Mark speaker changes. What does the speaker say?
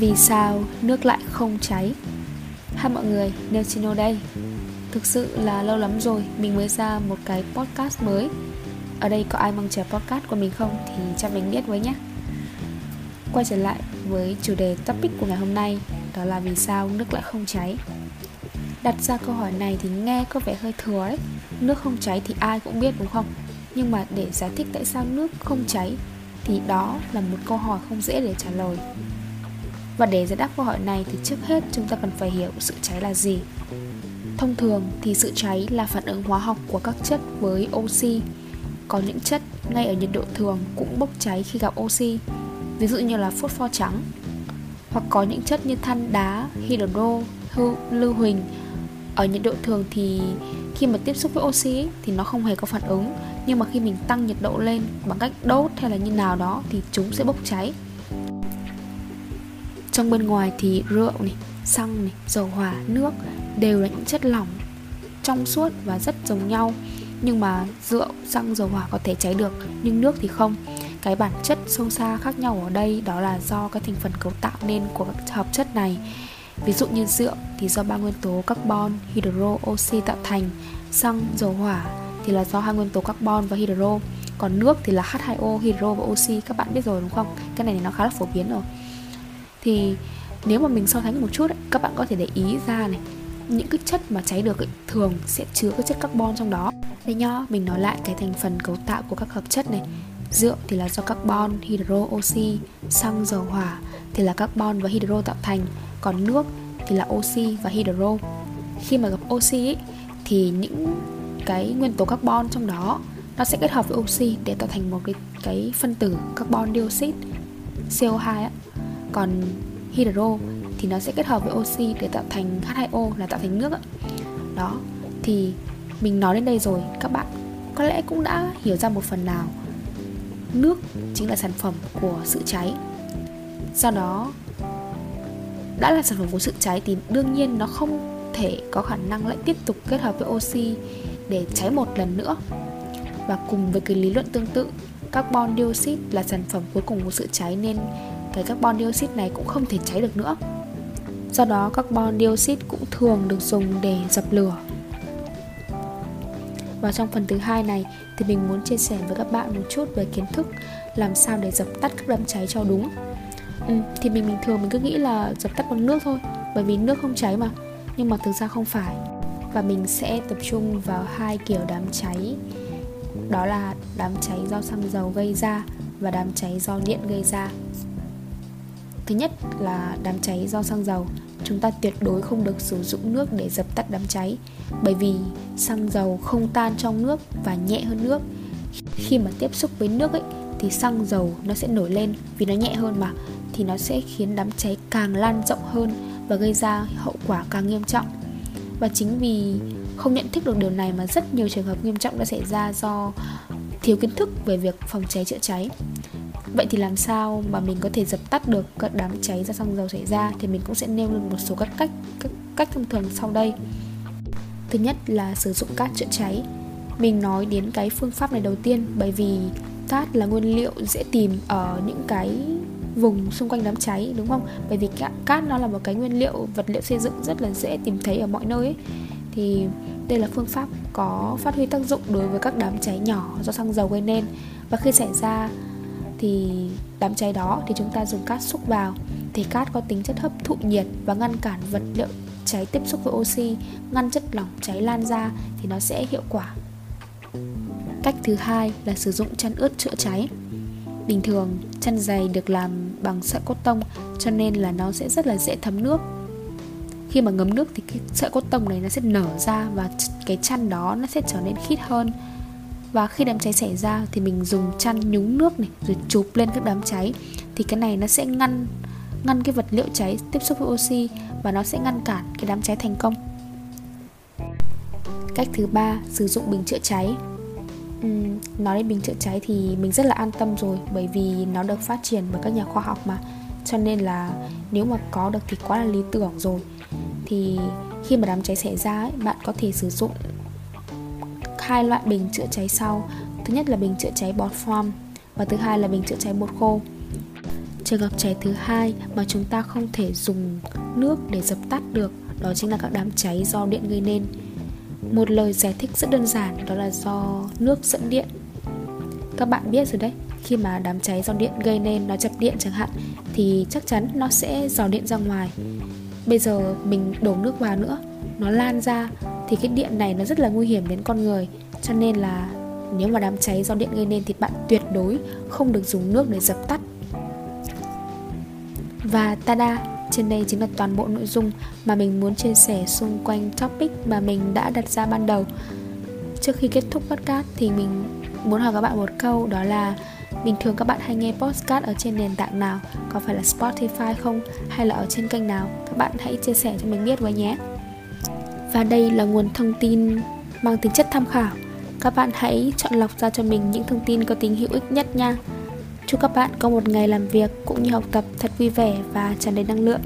Speaker 1: Vì sao nước lại không cháy? Hai mọi người, Nechino đây. Thực sự là lâu lắm rồi mình mới ra một cái podcast mới. Ở đây có ai mong chờ podcast của mình không thì cho mình biết với nhé Quay trở lại với chủ đề topic của ngày hôm nay Đó là vì sao nước lại không cháy. Đặt ra câu hỏi này thì nghe có vẻ hơi thừa đấy Nước không cháy thì ai cũng biết đúng không? Nhưng mà để giải thích tại sao nước không cháy Thì đó là một câu hỏi không dễ để trả lời và để giải đáp câu hỏi này thì trước hết chúng ta cần phải hiểu sự cháy là gì. Thông thường thì sự cháy là phản ứng hóa học của các chất với oxy. Có những chất ngay ở nhiệt độ thường cũng bốc cháy khi gặp oxy, ví dụ như là phốt pho trắng. Hoặc có những chất như than đá, hydro, lưu huỳnh ở nhiệt độ thường thì khi mà tiếp xúc với oxy thì nó không hề có phản ứng nhưng mà khi mình tăng nhiệt độ lên bằng cách đốt hay là như nào đó thì chúng sẽ bốc cháy trong bên ngoài thì rượu này, xăng này, dầu hỏa, nước đều là những chất lỏng trong suốt và rất giống nhau. Nhưng mà rượu, xăng, dầu hỏa có thể cháy được nhưng nước thì không. Cái bản chất sâu xa khác nhau ở đây đó là do các thành phần cấu tạo nên của các hợp chất này. Ví dụ như rượu thì do ba nguyên tố carbon, hydro, oxy tạo thành. Xăng, dầu hỏa thì là do hai nguyên tố carbon và hydro. Còn nước thì là H2O, hydro và oxy. Các bạn biết rồi đúng không? Cái này thì nó khá là phổ biến rồi thì nếu mà mình so sánh một chút ấy, các bạn có thể để ý ra này những cái chất mà cháy được ấy, thường sẽ chứa các chất carbon trong đó. Đây nhá mình nói lại cái thành phần cấu tạo của các hợp chất này. Rượu thì là do carbon hydro oxy xăng dầu hỏa thì là carbon và hydro tạo thành. Còn nước thì là oxy và hydro. Khi mà gặp oxy ấy, thì những cái nguyên tố carbon trong đó nó sẽ kết hợp với oxy để tạo thành một cái cái phân tử carbon dioxide CO2 á còn hydro thì nó sẽ kết hợp với oxy để tạo thành H2O là tạo thành nước ạ. Đó, thì mình nói đến đây rồi, các bạn có lẽ cũng đã hiểu ra một phần nào. Nước chính là sản phẩm của sự cháy. Do đó, đã là sản phẩm của sự cháy thì đương nhiên nó không thể có khả năng lại tiếp tục kết hợp với oxy để cháy một lần nữa. Và cùng với cái lý luận tương tự, carbon dioxide là sản phẩm cuối cùng của sự cháy nên cái carbon dioxide này cũng không thể cháy được nữa. Do đó carbon dioxide cũng thường được dùng để dập lửa. Và trong phần thứ hai này thì mình muốn chia sẻ với các bạn một chút về kiến thức làm sao để dập tắt các đám cháy cho đúng. Ừ, thì mình bình thường mình cứ nghĩ là dập tắt bằng nước thôi, bởi vì nước không cháy mà. Nhưng mà thực ra không phải. Và mình sẽ tập trung vào hai kiểu đám cháy. Đó là đám cháy do xăng dầu gây ra và đám cháy do điện gây ra. Thứ nhất là đám cháy do xăng dầu. Chúng ta tuyệt đối không được sử dụng nước để dập tắt đám cháy, Bởi vì xăng dầu không tan trong nước và nhẹ hơn nước. Khi mà tiếp xúc với nước ấy, thì xăng dầu nó sẽ nổi lên vì nó nhẹ hơn mà, thì nó sẽ khiến đám cháy càng lan rộng hơn và gây ra hậu quả càng nghiêm trọng. Và chính vì không nhận thức được điều này mà rất nhiều trường hợp nghiêm trọng đã xảy ra do thiếu kiến thức về việc phòng cháy chữa cháy. Vậy thì làm sao mà mình có thể dập tắt được các đám cháy do xăng dầu xảy ra thì mình cũng sẽ nêu lên một số các cách các cách thông thường sau đây. Thứ nhất là sử dụng cát chữa cháy. Mình nói đến cái phương pháp này đầu tiên bởi vì cát là nguyên liệu dễ tìm ở những cái vùng xung quanh đám cháy, đúng không? Bởi vì cát nó là một cái nguyên liệu, vật liệu xây dựng rất là dễ tìm thấy ở mọi nơi ấy. Thì đây là phương pháp có phát huy tác dụng đối với các đám cháy nhỏ do xăng dầu gây nên và khi xảy ra thì đám cháy đó thì chúng ta dùng cát xúc vào. Thì cát có tính chất hấp thụ nhiệt và ngăn cản vật liệu cháy tiếp xúc với oxy, ngăn chất lỏng cháy lan ra thì nó sẽ hiệu quả. Cách thứ hai là sử dụng chăn ướt chữa cháy. Bình thường, chăn dày được làm bằng sợi cốt tông, cho nên là nó sẽ rất là dễ thấm nước. Khi mà ngấm nước thì cái sợi cốt tông này nó sẽ nở ra và cái chăn đó nó sẽ trở nên khít hơn và khi đám cháy xảy ra thì mình dùng chăn nhúng nước này rồi chụp lên các đám cháy. Thì cái này nó sẽ ngăn ngăn cái vật liệu cháy tiếp xúc với oxy và nó sẽ ngăn cản cái đám cháy thành công. Cách thứ ba sử dụng bình chữa cháy. Uhm, nói đến bình chữa cháy thì mình rất là an tâm rồi bởi vì nó được phát triển bởi các nhà khoa học mà. Cho nên là nếu mà có được thì quá là lý tưởng rồi. Thì khi mà đám cháy xảy ra ấy, bạn có thể sử dụng hai loại bình chữa cháy sau thứ nhất là bình chữa cháy bọt form và thứ hai là bình chữa cháy bột khô Trường hợp cháy thứ hai mà chúng ta không thể dùng nước để dập tắt được đó chính là các đám cháy do điện gây nên. Một lời giải thích rất đơn giản đó là do nước dẫn điện. Các bạn biết rồi đấy, khi mà đám cháy do điện gây nên nó chập điện chẳng hạn thì chắc chắn nó sẽ dò điện ra ngoài. Bây giờ mình đổ nước vào nữa, nó lan ra thì cái điện này nó rất là nguy hiểm đến con người. Cho nên là nếu mà đám cháy do điện gây nên thì bạn tuyệt đối không được dùng nước để dập tắt. Và tada, trên đây chính là toàn bộ nội dung mà mình muốn chia sẻ xung quanh topic mà mình đã đặt ra ban đầu. Trước khi kết thúc podcast thì mình muốn hỏi các bạn một câu, đó là bình thường các bạn hay nghe podcast ở trên nền tảng nào? Có phải là spotify không? Hay là ở trên kênh nào? Các bạn hãy chia sẻ cho mình biết với nhé và đây là nguồn thông tin mang tính chất tham khảo. Các bạn hãy chọn lọc ra cho mình những thông tin có tính hữu ích nhất nha. Chúc các bạn có một ngày làm việc cũng như học tập thật vui vẻ và tràn đầy năng lượng.